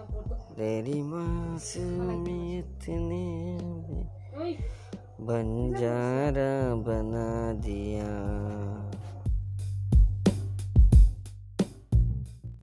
तेरी मासूमियत ने बंजारा बना दिया।